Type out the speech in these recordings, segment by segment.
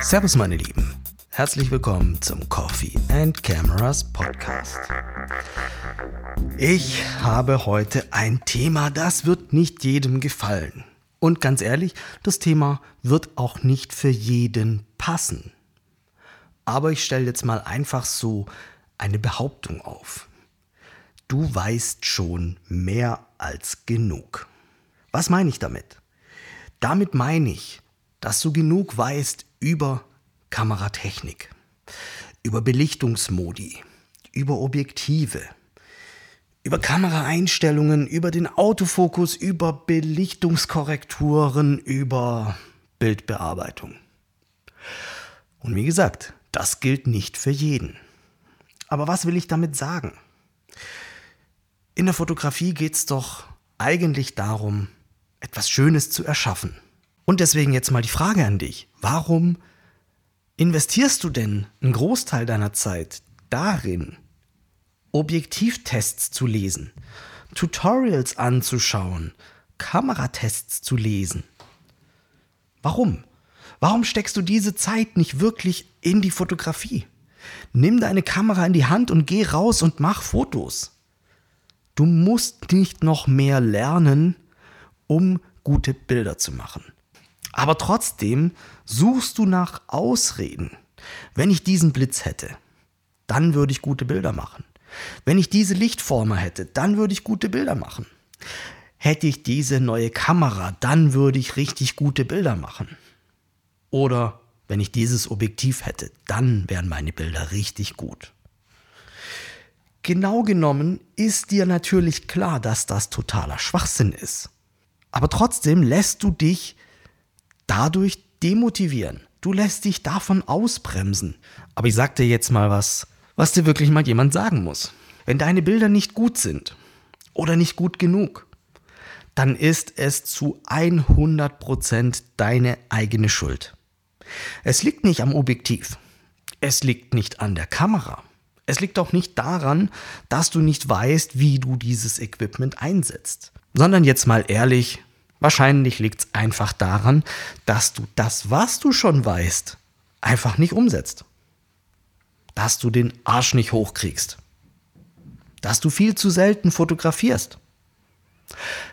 Servus meine Lieben, herzlich willkommen zum Coffee and Cameras Podcast. Ich habe heute ein Thema, das wird nicht jedem gefallen. Und ganz ehrlich, das Thema wird auch nicht für jeden passen. Aber ich stelle jetzt mal einfach so eine Behauptung auf. Du weißt schon mehr als genug. Was meine ich damit? Damit meine ich, dass du genug weißt über Kameratechnik, über Belichtungsmodi, über Objektive, über Kameraeinstellungen, über den Autofokus, über Belichtungskorrekturen, über Bildbearbeitung. Und wie gesagt, das gilt nicht für jeden. Aber was will ich damit sagen? In der Fotografie geht es doch eigentlich darum, etwas Schönes zu erschaffen. Und deswegen jetzt mal die Frage an dich. Warum investierst du denn einen Großteil deiner Zeit darin, Objektivtests zu lesen, Tutorials anzuschauen, Kameratests zu lesen? Warum? Warum steckst du diese Zeit nicht wirklich in die Fotografie? Nimm deine Kamera in die Hand und geh raus und mach Fotos. Du musst nicht noch mehr lernen, um gute Bilder zu machen. Aber trotzdem suchst du nach Ausreden. Wenn ich diesen Blitz hätte, dann würde ich gute Bilder machen. Wenn ich diese Lichtformer hätte, dann würde ich gute Bilder machen. Hätte ich diese neue Kamera, dann würde ich richtig gute Bilder machen. Oder wenn ich dieses Objektiv hätte, dann wären meine Bilder richtig gut. Genau genommen ist dir natürlich klar, dass das totaler Schwachsinn ist. Aber trotzdem lässt du dich dadurch demotivieren. Du lässt dich davon ausbremsen. Aber ich sag dir jetzt mal was, was dir wirklich mal jemand sagen muss. Wenn deine Bilder nicht gut sind oder nicht gut genug, dann ist es zu 100% deine eigene Schuld. Es liegt nicht am Objektiv. Es liegt nicht an der Kamera. Es liegt auch nicht daran, dass du nicht weißt, wie du dieses Equipment einsetzt. Sondern jetzt mal ehrlich, wahrscheinlich liegt es einfach daran, dass du das, was du schon weißt, einfach nicht umsetzt. Dass du den Arsch nicht hochkriegst. Dass du viel zu selten fotografierst.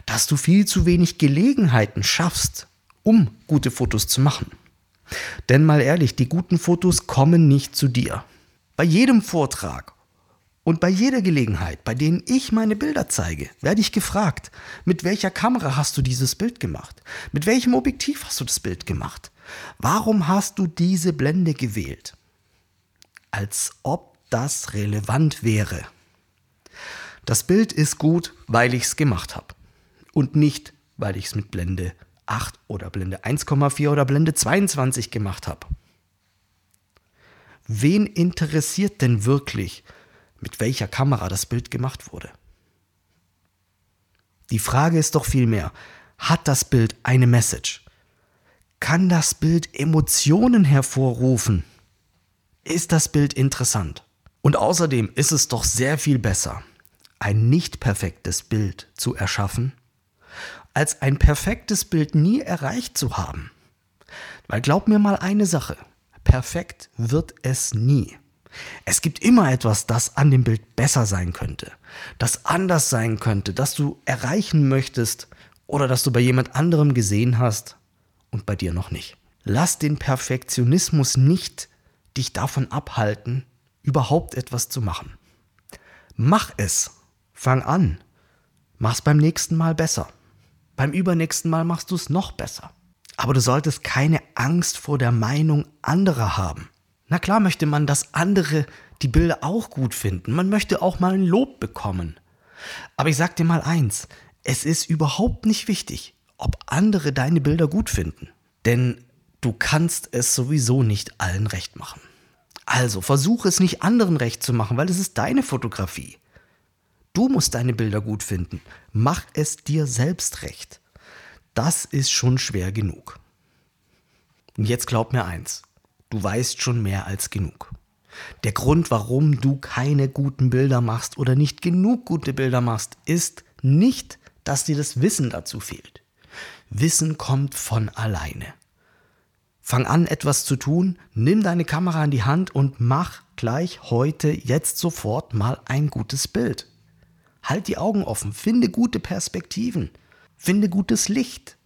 Dass du viel zu wenig Gelegenheiten schaffst, um gute Fotos zu machen. Denn mal ehrlich, die guten Fotos kommen nicht zu dir. Bei jedem Vortrag und bei jeder Gelegenheit, bei denen ich meine Bilder zeige, werde ich gefragt, mit welcher Kamera hast du dieses Bild gemacht? Mit welchem Objektiv hast du das Bild gemacht? Warum hast du diese Blende gewählt? Als ob das relevant wäre. Das Bild ist gut, weil ich es gemacht habe und nicht, weil ich es mit Blende 8 oder Blende 1,4 oder Blende 22 gemacht habe. Wen interessiert denn wirklich, mit welcher Kamera das Bild gemacht wurde? Die Frage ist doch vielmehr, hat das Bild eine Message? Kann das Bild Emotionen hervorrufen? Ist das Bild interessant? Und außerdem ist es doch sehr viel besser, ein nicht perfektes Bild zu erschaffen, als ein perfektes Bild nie erreicht zu haben. Weil glaub mir mal eine Sache, perfekt wird es nie. Es gibt immer etwas, das an dem Bild besser sein könnte, das anders sein könnte, das du erreichen möchtest oder das du bei jemand anderem gesehen hast und bei dir noch nicht. Lass den Perfektionismus nicht dich davon abhalten, überhaupt etwas zu machen. Mach es. Fang an. Mach's beim nächsten Mal besser. Beim übernächsten Mal machst du es noch besser. Aber du solltest keine Angst vor der Meinung anderer haben. Na klar möchte man, dass andere die Bilder auch gut finden. Man möchte auch mal ein Lob bekommen. Aber ich sag dir mal eins, es ist überhaupt nicht wichtig, ob andere deine Bilder gut finden. Denn du kannst es sowieso nicht allen recht machen. Also versuche es nicht anderen recht zu machen, weil es ist deine Fotografie. Du musst deine Bilder gut finden. Mach es dir selbst recht. Das ist schon schwer genug. Und jetzt glaub mir eins. Du weißt schon mehr als genug. Der Grund, warum du keine guten Bilder machst oder nicht genug gute Bilder machst, ist nicht, dass dir das Wissen dazu fehlt. Wissen kommt von alleine. Fang an, etwas zu tun, nimm deine Kamera in die Hand und mach gleich heute, jetzt sofort mal ein gutes Bild. Halt die Augen offen, finde gute Perspektiven, finde gutes Licht.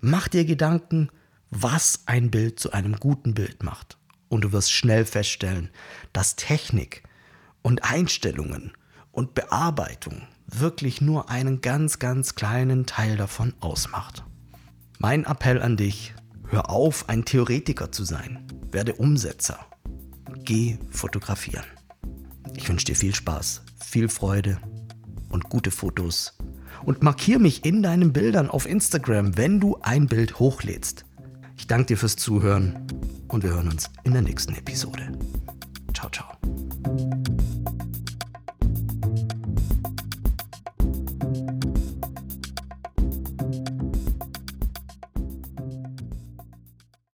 Mach dir Gedanken, was ein Bild zu einem guten Bild macht. Und du wirst schnell feststellen, dass Technik und Einstellungen und Bearbeitung wirklich nur einen ganz, ganz kleinen Teil davon ausmacht. Mein Appell an dich, Hör auf, ein Theoretiker zu sein. Werde Umsetzer. Geh fotografieren. Ich wünsche dir viel Spaß, viel Freude und gute Fotos. Und markier mich in deinen Bildern auf Instagram, wenn du ein Bild hochlädst. Ich danke dir fürs Zuhören und wir hören uns in der nächsten Episode. Ciao, ciao.